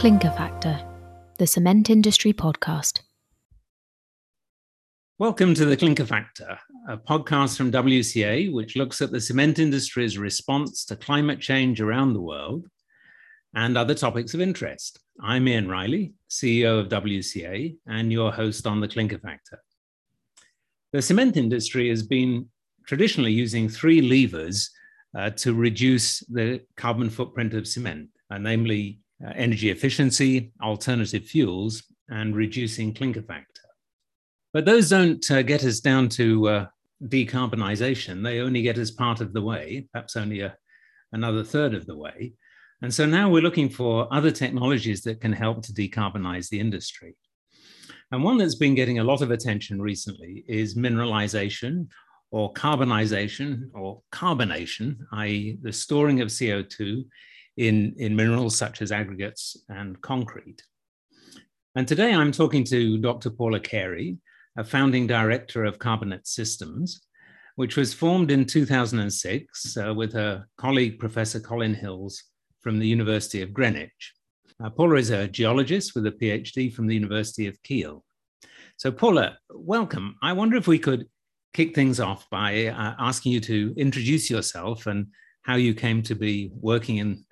Clinker Factor, the cement industry podcast. Welcome to the Clinker Factor, a podcast from WCA which looks at the cement industry's response to climate change around the world and other topics of interest. I'm Ian Riley, CEO of WCA, and your host on the Clinker Factor. The cement industry has been traditionally using three levers uh, to reduce the carbon footprint of cement, uh, namely uh, energy efficiency, alternative fuels, and reducing clinker factor. But those don't uh, get us down to uh, decarbonisation. They only get us part of the way, perhaps only a, another third of the way. And so now we're looking for other technologies that can help to decarbonize the industry. And one that's been getting a lot of attention recently is mineralization or carbonization or carbonation, i.e., the storing of CO2 in, in minerals such as aggregates and concrete. And today I'm talking to Dr. Paula Carey, a founding director of Carbon8 Systems, which was formed in 2006 uh, with her colleague, Professor Colin Hills from the University of Greenwich. Uh, Paula is a geologist with a PhD from the University of Kiel. So, Paula, welcome. I wonder if we could kick things off by uh, asking you to introduce yourself and how you came to be working in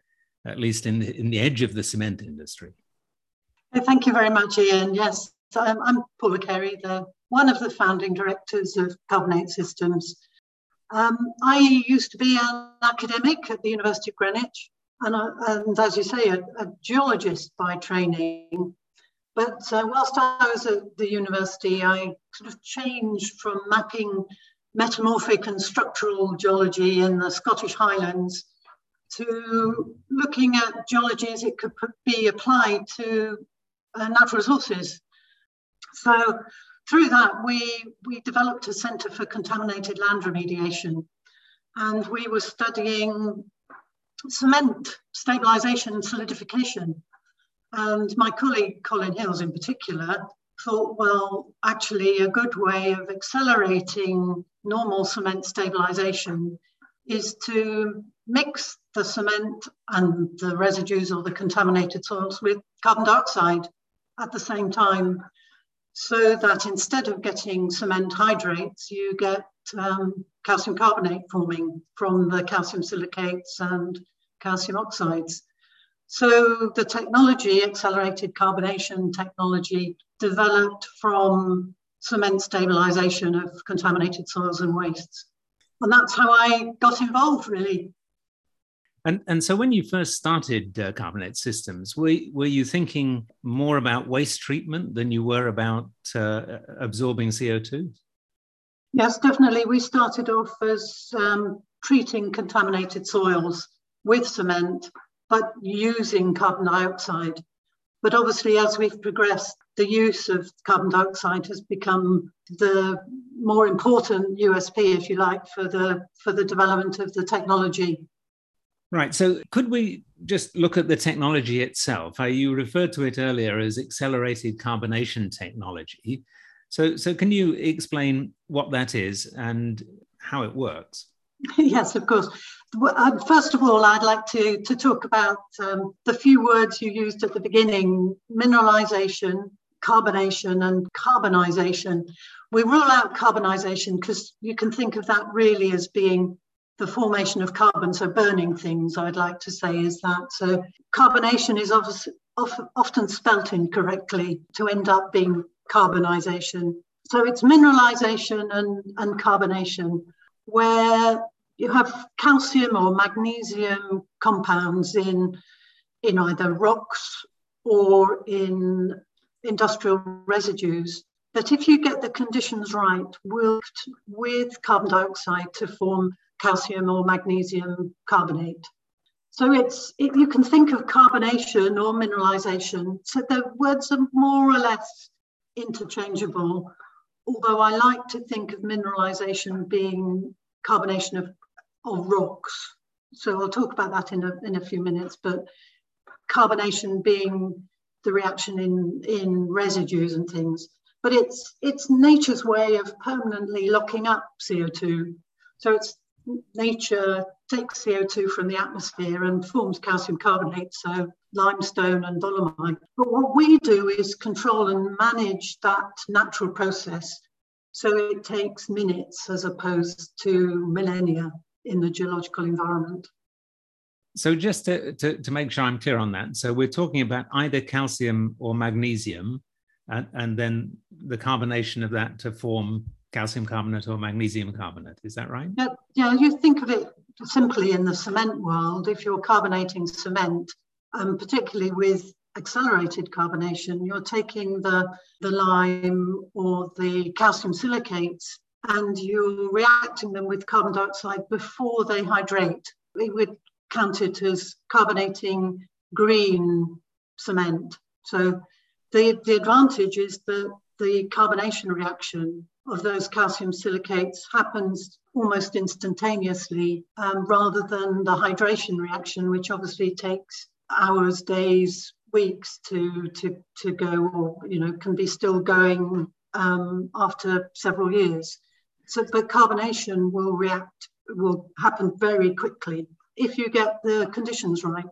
at least in the, in the edge of the cement industry. Thank you very much, Ian. Yes, um, I'm Paula Carey, the, one of the founding directors of Carbon8 Systems. Um, I used to be an academic at the University of Greenwich, and, and as you say, a, a, geologist by training. But uh, whilst I was at the university, I sort of changed from mapping metamorphic and structural geology in the Scottish Highlands to looking at geology as it could be applied to uh, natural resources. So through that, we, we developed a Centre for Contaminated Land Remediation. And we were studying cement stabilisation and solidification. And my colleague, Colin Hills in particular, thought, well, actually a good way of accelerating normal cement stabilisation is to mix the cement and the residues or the contaminated soils with carbon dioxide at the same time so that instead of getting cement hydrates, you get um, calcium carbonate forming from the calcium silicates and calcium oxides. So the technology, accelerated carbonation technology, developed from cement stabilization of contaminated soils and wastes and that's how I got involved, really. And, and so when you first started uh, Carbon8 Systems, were, were you thinking more about waste treatment than you were about uh, absorbing CO2? Yes, definitely. We started off as um, treating contaminated soils with cement, but using carbon dioxide. But obviously, as we've progressed, the use of carbon dioxide has become the more important USP, if you like, for the for the development of the technology. Right. So, could we just look at the technology itself? Uh, you referred to it earlier as accelerated carbonation technology. So, so can you explain what that is and how it works? yes, of course. Um, first of all, I'd like to, to talk about um, the few words you used at the beginning mineralization, carbonation, and carbonization. We rule out carbonization because you can think of that really as being the formation of carbon, so burning things, I'd like to say, is that. So, carbonation is often, often spelt incorrectly to end up being carbonization. So, it's mineralization and, and carbonation where you have calcium or magnesium compounds in, in either rocks or in industrial residues that if you get the conditions right, worked with carbon dioxide to form calcium or magnesium carbonate. So it's it, you can think of carbonation or mineralization. So the words are more or less interchangeable, although I like to think of mineralization being carbonation of, of rocks. So I'll talk about that in a, in a few minutes, but carbonation being the reaction in, in residues and things. But it's, it's nature's way of permanently locking up CO2. So it's nature takes CO2 from the atmosphere and forms calcium carbonate. So limestone and dolomite. But what we do is control and manage that natural process. So it takes minutes as opposed to millennia in the geological environment. So just to, to, to make sure I'm clear on that, so we're talking about either calcium or magnesium, and, and then the carbonation of that to form calcium carbonate or magnesium carbonate. Is that right? Yeah, yeah. You think of it simply in the cement world. If you're carbonating cement, um, particularly with accelerated carbonation, you're taking the, the lime or the calcium silicates and you're reacting them with carbon dioxide before they hydrate. We would count it as carbonating green cement. So the, the advantage is that the carbonation reaction of those calcium silicates happens almost instantaneously um, rather than the hydration reaction, which obviously takes hours, days, weeks to to to go, or you know, can be still going um, after several years. So, but carbonation will react will happen very quickly if you get the conditions right.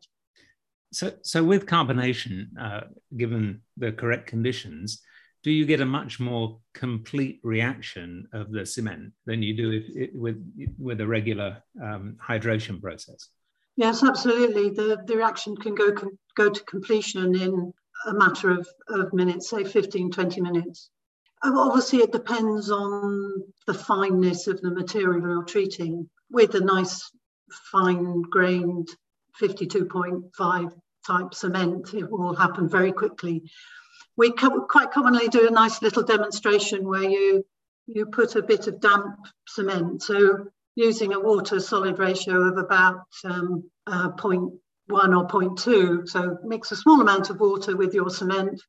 So, so with carbonation, uh, given the correct conditions, do you get a much more complete reaction of the cement than you do if, with with a regular um, hydration process? Yes, absolutely. The, the reaction can go com- go to completion in a matter of, of minutes, say 15, 20 minutes. Obviously, it depends on the fineness of the material you're treating. With a nice fine grained 52.5 type cement, it will happen very quickly. We co- quite commonly do a nice little demonstration where you you put a bit of damp cement. So using a water solid ratio of about um, uh, 0.1 or 0.2. So mix a small amount of water with your cement,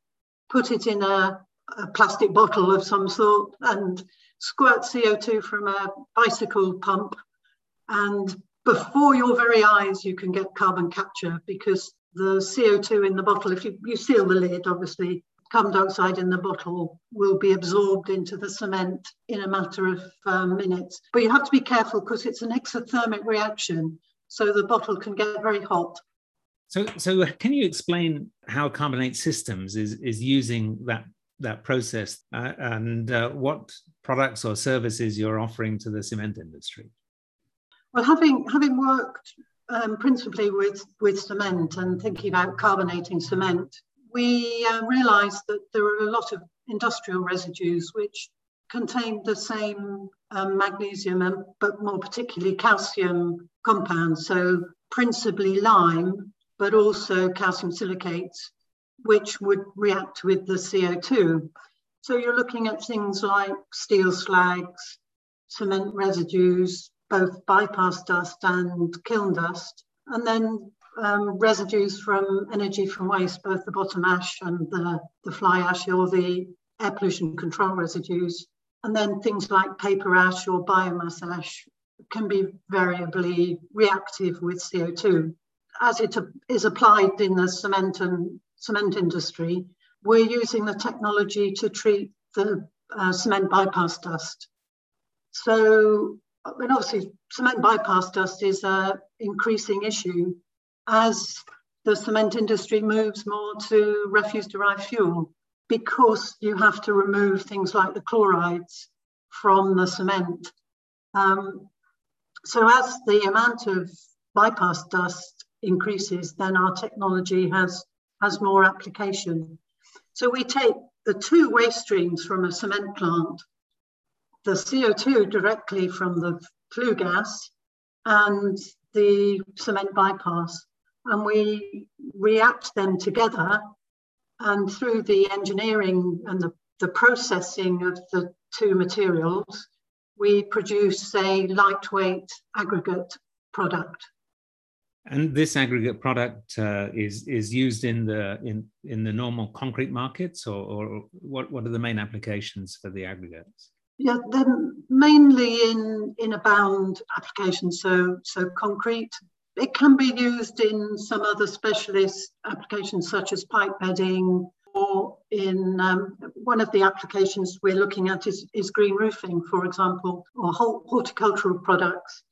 put it in a, a plastic bottle of some sort and squirt CO2 from a bicycle pump. And before your very eyes, you can get carbon capture because the CO2 in the bottle, if you, you seal the lid, obviously, carbon dioxide in the bottle will be absorbed into the cement in a matter of um, minutes. But you have to be careful because it's an exothermic reaction, so the bottle can get very hot. So, so can you explain how Carbon8 Systems is, is using that, that process uh, and uh, what products or services you're offering to the cement industry? Well, having, having worked um, principally with, with cement and thinking about carbonating cement, we uh, realized that there are a lot of industrial residues which contain the same um, magnesium, and, but more particularly calcium compounds. So, principally lime, but also calcium silicates, which would react with the CO2. So, you're looking at things like steel slags, cement residues, both bypass dust and kiln dust, and then um, residues from energy from waste, both the bottom ash and the, the fly ash or the air pollution control residues. And then things like paper ash or biomass ash can be variably reactive with CO2. As it is applied in the cement and cement industry, we're using the technology to treat the uh, cement bypass dust. So, and obviously, cement bypass dust is an increasing issue as the cement industry moves more to refuse derived fuel because you have to remove things like the chlorides from the cement. Um, so, as the amount of bypass dust increases, then our technology has, has more application. So, we take the two waste streams from a cement plant the CO2 directly from the flue gas and the cement bypass and we react them together. And through the engineering and the, the processing of the two materials, we produce a lightweight aggregate product. And this aggregate product uh, is is used in the in in the normal concrete markets, or, or what what are the main applications for the aggregates? Yeah, then mainly in in a bound application, so so concrete, it can be used in some other specialist applications such as pipe bedding or in um, one of the applications we're looking at is, is green roofing, for example, or horticultural products,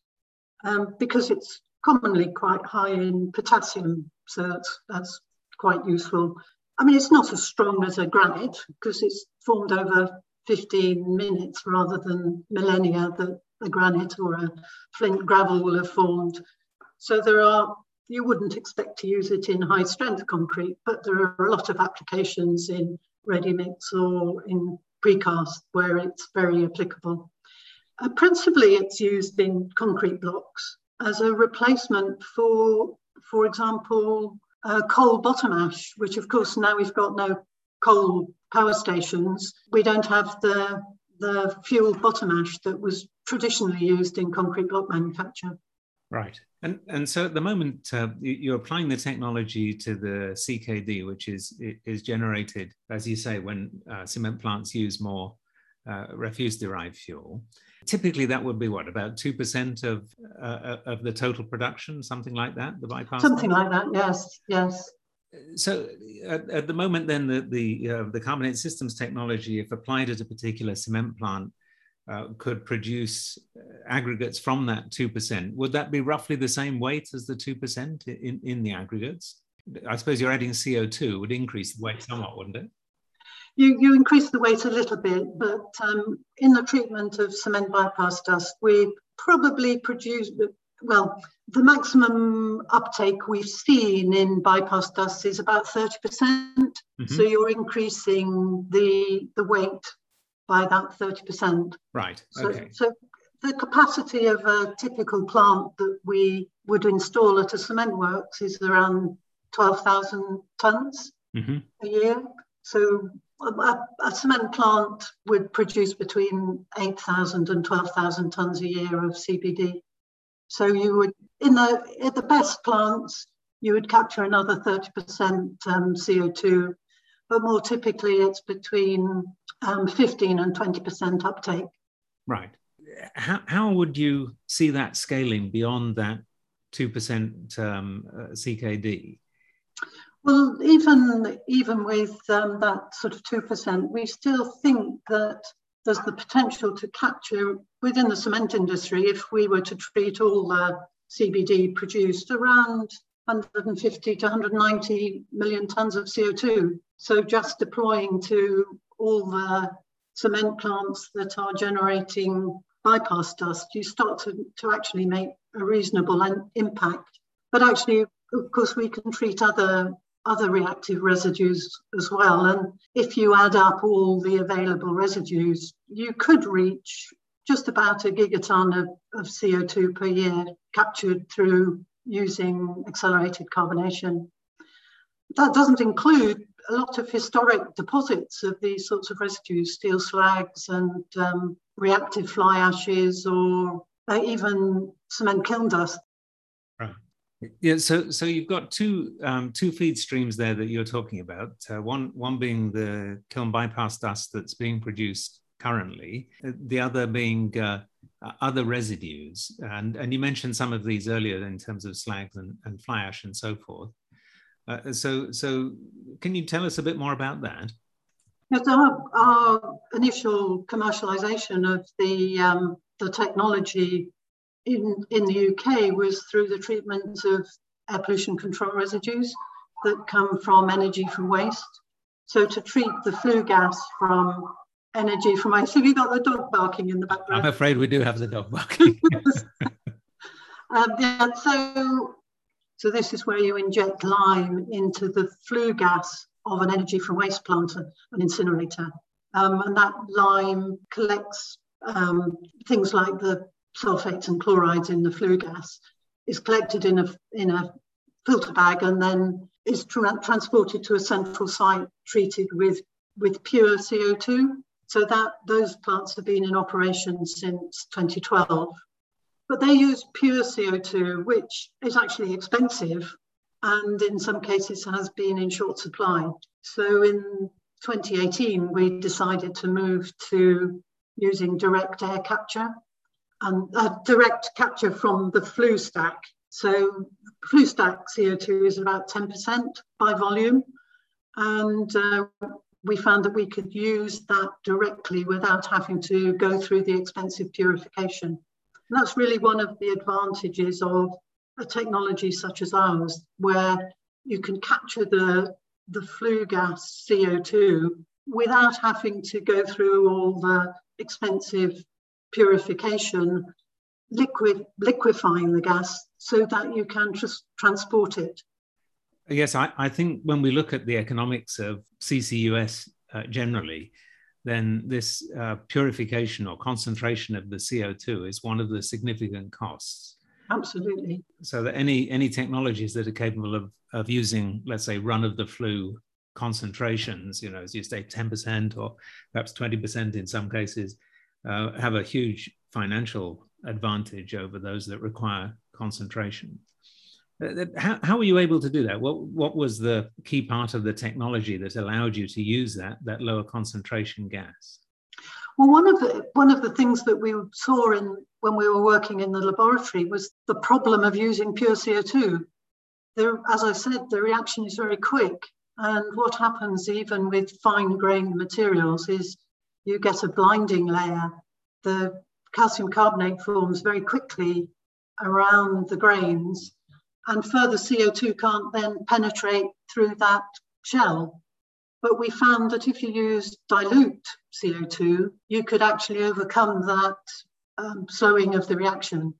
um, because it's commonly quite high in potassium. So that's, that's quite useful. I mean, it's not as strong as a granite because it's formed over 15 minutes rather than millennia that a granite or a flint gravel will have formed. So there are, you wouldn't expect to use it in high strength concrete, but there are a lot of applications in ready mix or in precast where it's very applicable. Uh, principally, it's used in concrete blocks as a replacement for, for example, uh, coal bottom ash, which of course now we've got no coal power stations. We don't have the the fuel bottom ash that was traditionally used in concrete block manufacture. Right. And, and so at the moment, uh, you're applying the technology to the CKD, which is, is generated, as you say, when uh, cement plants use more uh, refuse derived fuel. Typically, that would be what, about 2% of, uh, uh, of the total production, something like that, the bypass? Something like that, yes, yes. So at, at the moment, then, the, the, uh, the Carbon8 Systems technology, if applied at a particular cement plant, uh, could produce uh, aggregates from that 2%, would that be roughly the same weight as the 2% in, in the aggregates? I suppose you're adding CO2 would increase the weight somewhat, wouldn't it? You, you increase the weight a little bit, but um, in the treatment of cement bypass dust, we probably produce, well, the maximum uptake we've seen in bypass dust is about 30%. percent mm hmm So you're increasing the, the weight by that 30%. Right. Okay. So, so the capacity of a typical plant that we would install at a cement works is around 12,000 tons mm-hmm. a year. So a, a, cement plant would produce between 8,000 and 12,000 tons a year of CBD. So you would, in the in the best plants, you would capture another 30% um, CO2, but more typically it's between um, 15 and 20% uptake. Right. How, how would you see that scaling beyond that 2% um, uh, CKD? Well, even even with um, that sort of two percent, we still think that there's the potential to capture within the cement industry if we were to treat all the CBD produced around 150 to 190 million tons of CO2. So just deploying to all the cement plants that are generating bypass dust, you start to, to actually make a reasonable impact. But actually, of course, we can treat other other reactive residues as well. And if you add up all the available residues, you could reach just about a gigaton of, of CO2 per year captured through using accelerated carbonation. That doesn't include a lot of historic deposits of these sorts of residues, steel slags and um, reactive fly ashes or uh, even cement kiln dust. Right. Yeah, so so you've got two um, two feed streams there that you're talking about. Uh, one one being the kiln bypass dust that's being produced currently, uh, the other being uh, other residues. And and you mentioned some of these earlier in terms of slags and, and fly ash and so forth. Uh, so so can you tell us a bit more about that? Yes, our, our initial commercialization of the um, the technology in, in the UK was through the treatment of air pollution control residues that come from energy from waste. So to treat the flue gas from energy from waste. Have you got the dog barking in the background? I'm afraid we do have the dog barking. um, yeah, so, so this is where you inject lime into the flue gas of an energy from waste plant, an incinerator. Um, and that lime collects um, things like the sulfates and chlorides in the flue gas is collected in a, in a filter bag and then is tra- transported to a central site treated with, with pure CO2. So that those plants have been in operation since 2012. But they use pure CO2, which is actually expensive and in some cases has been in short supply. So in 2018, we decided to move to using direct air capture and uh, direct capture from the flue stack. So flue stack CO2 is about 10% by volume. And uh, we found that we could use that directly without having to go through the expensive purification. And that's really one of the advantages of a technology such as ours, where you can capture the, the flue gas CO2 without having to go through all the expensive purification, liquid, liquefying the gas so that you can just transport it. Yes, I, I think when we look at the economics of CCUS uh, generally, then this uh, purification or concentration of the CO2 is one of the significant costs. Absolutely. So that any any technologies that are capable of, of using, let's say, run of the flue concentrations, you know, as you say, 10% or perhaps 20% in some cases, uh, have a huge financial advantage over those that require concentration. Uh, how, how were you able to do that? What, what was the key part of the technology that allowed you to use that, that lower concentration gas? Well, one of the one of the things that we saw in when we were working in the laboratory was the problem of using pure CO2. There, as I said, the reaction is very quick, and what happens even with fine-grained materials is you get a blinding layer. The calcium carbonate forms very quickly around the grains, and further CO2 can't then penetrate through that shell. But we found that if you use dilute CO2, you could actually overcome that um, slowing of the reaction.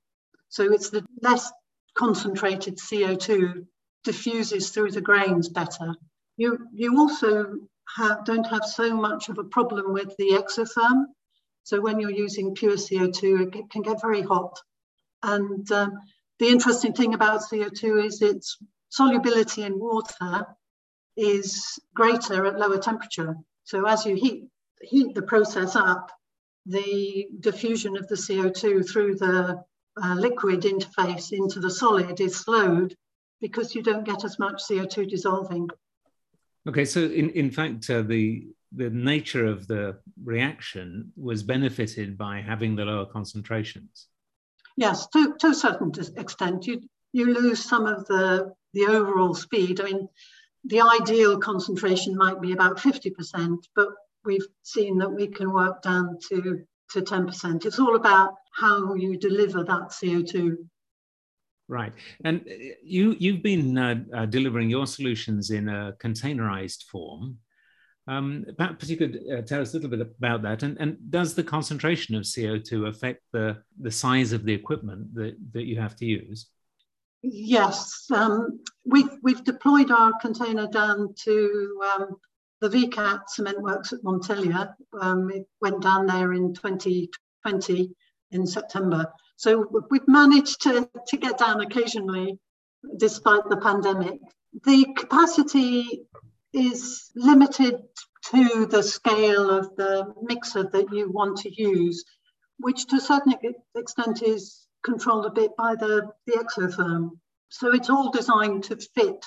So it's the less concentrated CO2 diffuses through the grains better. You, you also have, don't have so much of a problem with the exotherm. So when you're using pure CO2, it can get very hot. And um, the interesting thing about CO2 is its solubility in water is greater at lower temperature. So as you heat, heat the process up, the diffusion of the CO2 through the uh, liquid interface into the solid is slowed because you don't get as much CO2 dissolving. Okay, so in, in fact, uh, the the nature of the reaction was benefited by having the lower concentrations. Yes, to, to a certain extent, you you lose some of the the overall speed. I mean, the ideal concentration might be about fifty percent, but we've seen that we can work down to to ten percent. It's all about how you deliver that CO two Right, and uh, you you've been uh, uh, delivering your solutions in a containerized form. Um, perhaps you could uh, tell us a little bit about that, and, and does the concentration of CO two affect the the size of the equipment that that you have to use? Yes, um, we've we've deployed our container down to um, the Vicat Cement Works at Montalieu. Um, it went down there in 2020 in September. So we've managed to, to get down occasionally despite the pandemic. The capacity is limited to the scale of the mixer that you want to use, which to a certain extent is controlled a bit by the, the exotherm. So it's all designed to fit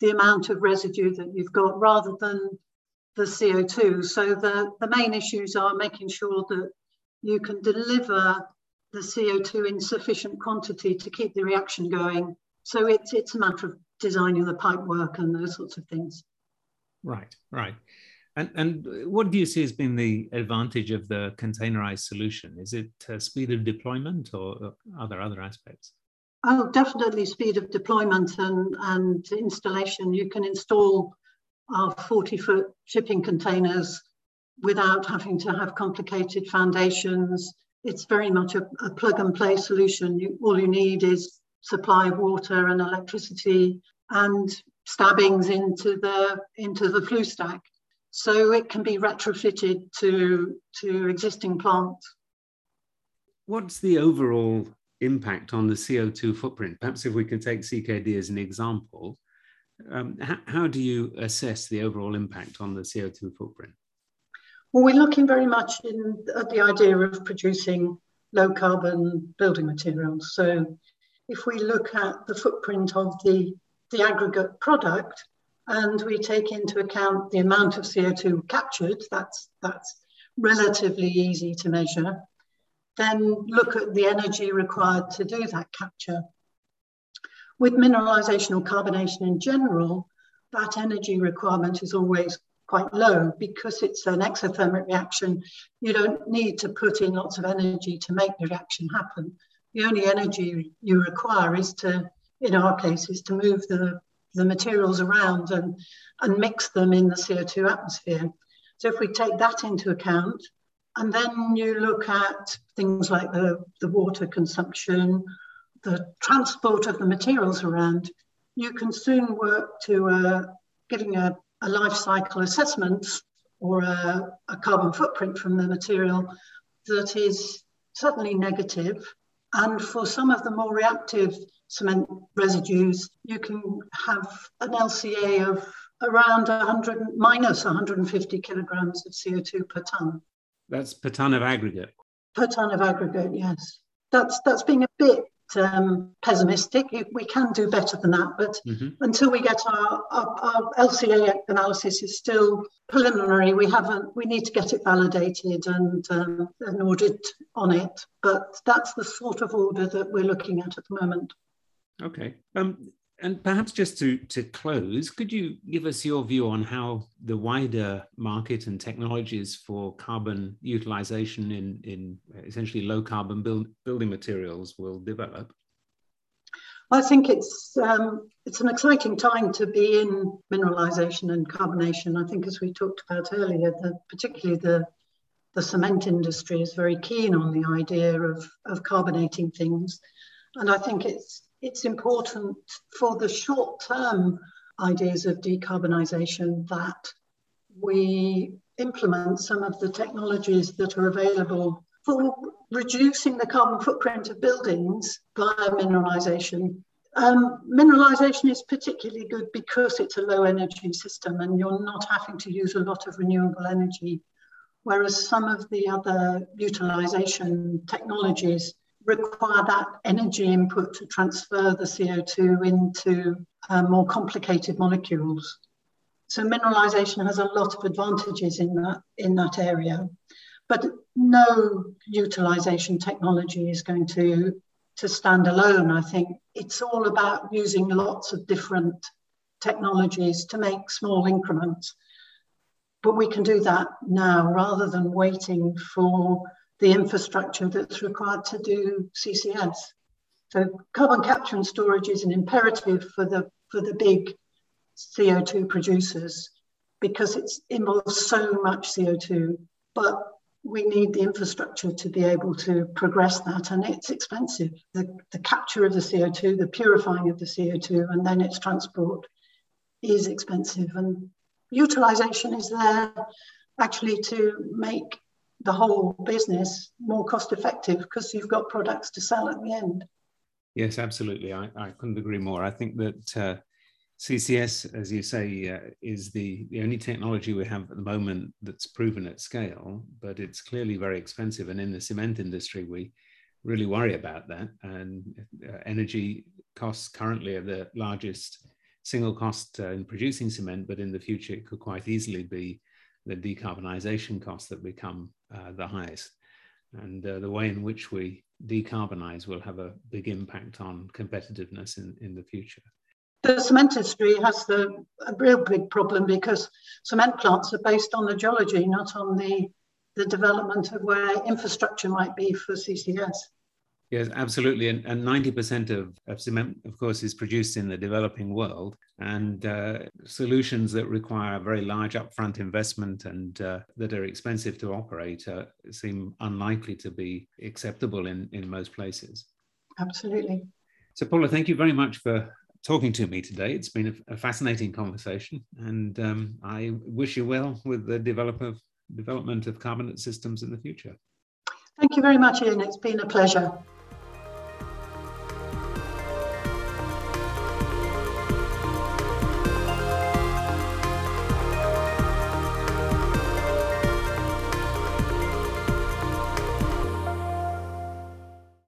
the amount of residue that you've got rather than the CO2. So the, the main issues are making sure that you can deliver the CO2 in sufficient quantity to keep the reaction going. So it's, it's a matter of designing the pipe work and those sorts of things. Right, right. And, and what do you see has been the advantage of the containerized solution? Is it uh, speed of deployment or are there other aspects? Oh, definitely speed of deployment and, and installation. You can install our 40 foot shipping containers without having to have complicated foundations it's very much a, a plug and play solution. You, all you need is supply of water and electricity and stabbings into the into the flue stack. So it can be retrofitted to to existing plants. What's the overall impact on the CO2 footprint? Perhaps if we can take CKD as an example, um, how, how do you assess the overall impact on the CO2 footprint? Well, we're looking very much in, at the idea of producing low carbon building materials. So if we look at the footprint of the, the aggregate product and we take into account the amount of CO2 captured, that's, that's relatively easy to measure, then look at the energy required to do that capture. With mineralization or carbonation in general, that energy requirement is always quite low because it's an exothermic reaction. You don't need to put in lots of energy to make the reaction happen. The only energy you require is to, in our case, is to move the the materials around and, and mix them in the CO2 atmosphere. So if we take that into account, and then you look at things like the, the water consumption, the transport of the materials around, you can soon work to uh, getting a, a, life cycle assessment or a, a carbon footprint from the material that is certainly negative. And for some of the more reactive cement residues, you can have an LCA of around 100 minus 150 kilograms of CO2 per ton. That's per ton of aggregate. Per ton of aggregate, yes. That's that's being a bit um, pessimistic. We can do better than that, but mm-hmm. until we get our, our, our, LCA analysis is still preliminary. We haven't. We need to get it validated and um, an audit on it. But that's the sort of order that we're looking at at the moment. Okay. Um, and perhaps just to, to close, could you give us your view on how the wider market and technologies for carbon utilization in, in essentially low carbon build, building materials will develop? I think it's um, it's an exciting time to be in mineralization and carbonation. I think, as we talked about earlier, the, particularly the the cement industry is very keen on the idea of, of carbonating things, and I think it's it's important for the short term ideas of decarbonisation that we implement some of the technologies that are available for reducing the carbon footprint of buildings via mineralisation. Um, mineralisation is particularly good because it's a low energy system and you're not having to use a lot of renewable energy, whereas some of the other utilisation technologies require that energy input to transfer the CO2 into uh, more complicated molecules. So mineralization has a lot of advantages in that, in that area, but no utilization technology is going to, to stand alone. I think it's all about using lots of different technologies to make small increments. But we can do that now rather than waiting for the infrastructure that's required to do CCS. So carbon capture and storage is an imperative for the for the big CO2 producers because it involves so much CO2, but we need the infrastructure to be able to progress that and it's expensive. The, the capture of the CO2, the purifying of the CO2, and then its transport is expensive. And utilization is there actually to make the whole business more cost effective because you've got products to sell at the end. Yes, absolutely. I, I couldn't agree more. I think that uh, CCS, as you say, uh, is the, the only technology we have at the moment that's proven at scale, but it's clearly very expensive. And in the cement industry, we really worry about that. And uh, energy costs currently are the largest single cost uh, in producing cement, but in the future, it could quite easily be the decarbonisation costs that become uh, the highest. And uh, the way in which we decarbonize will have a big impact on competitiveness in, in the future. The cement industry has the, a real big problem because cement plants are based on the geology, not on the, the development of where infrastructure might be for CCS. Yes, absolutely. And, and 90% of, of cement, of course, is produced in the developing world. And uh, solutions that require a very large upfront investment and uh, that are expensive to operate uh, seem unlikely to be acceptable in, in most places. Absolutely. So, Paula, thank you very much for talking to me today. It's been a, a fascinating conversation, and um, I wish you well with the develop of, development of Carbon8 Systems in the future. Thank you very much, Ian. It's been a pleasure.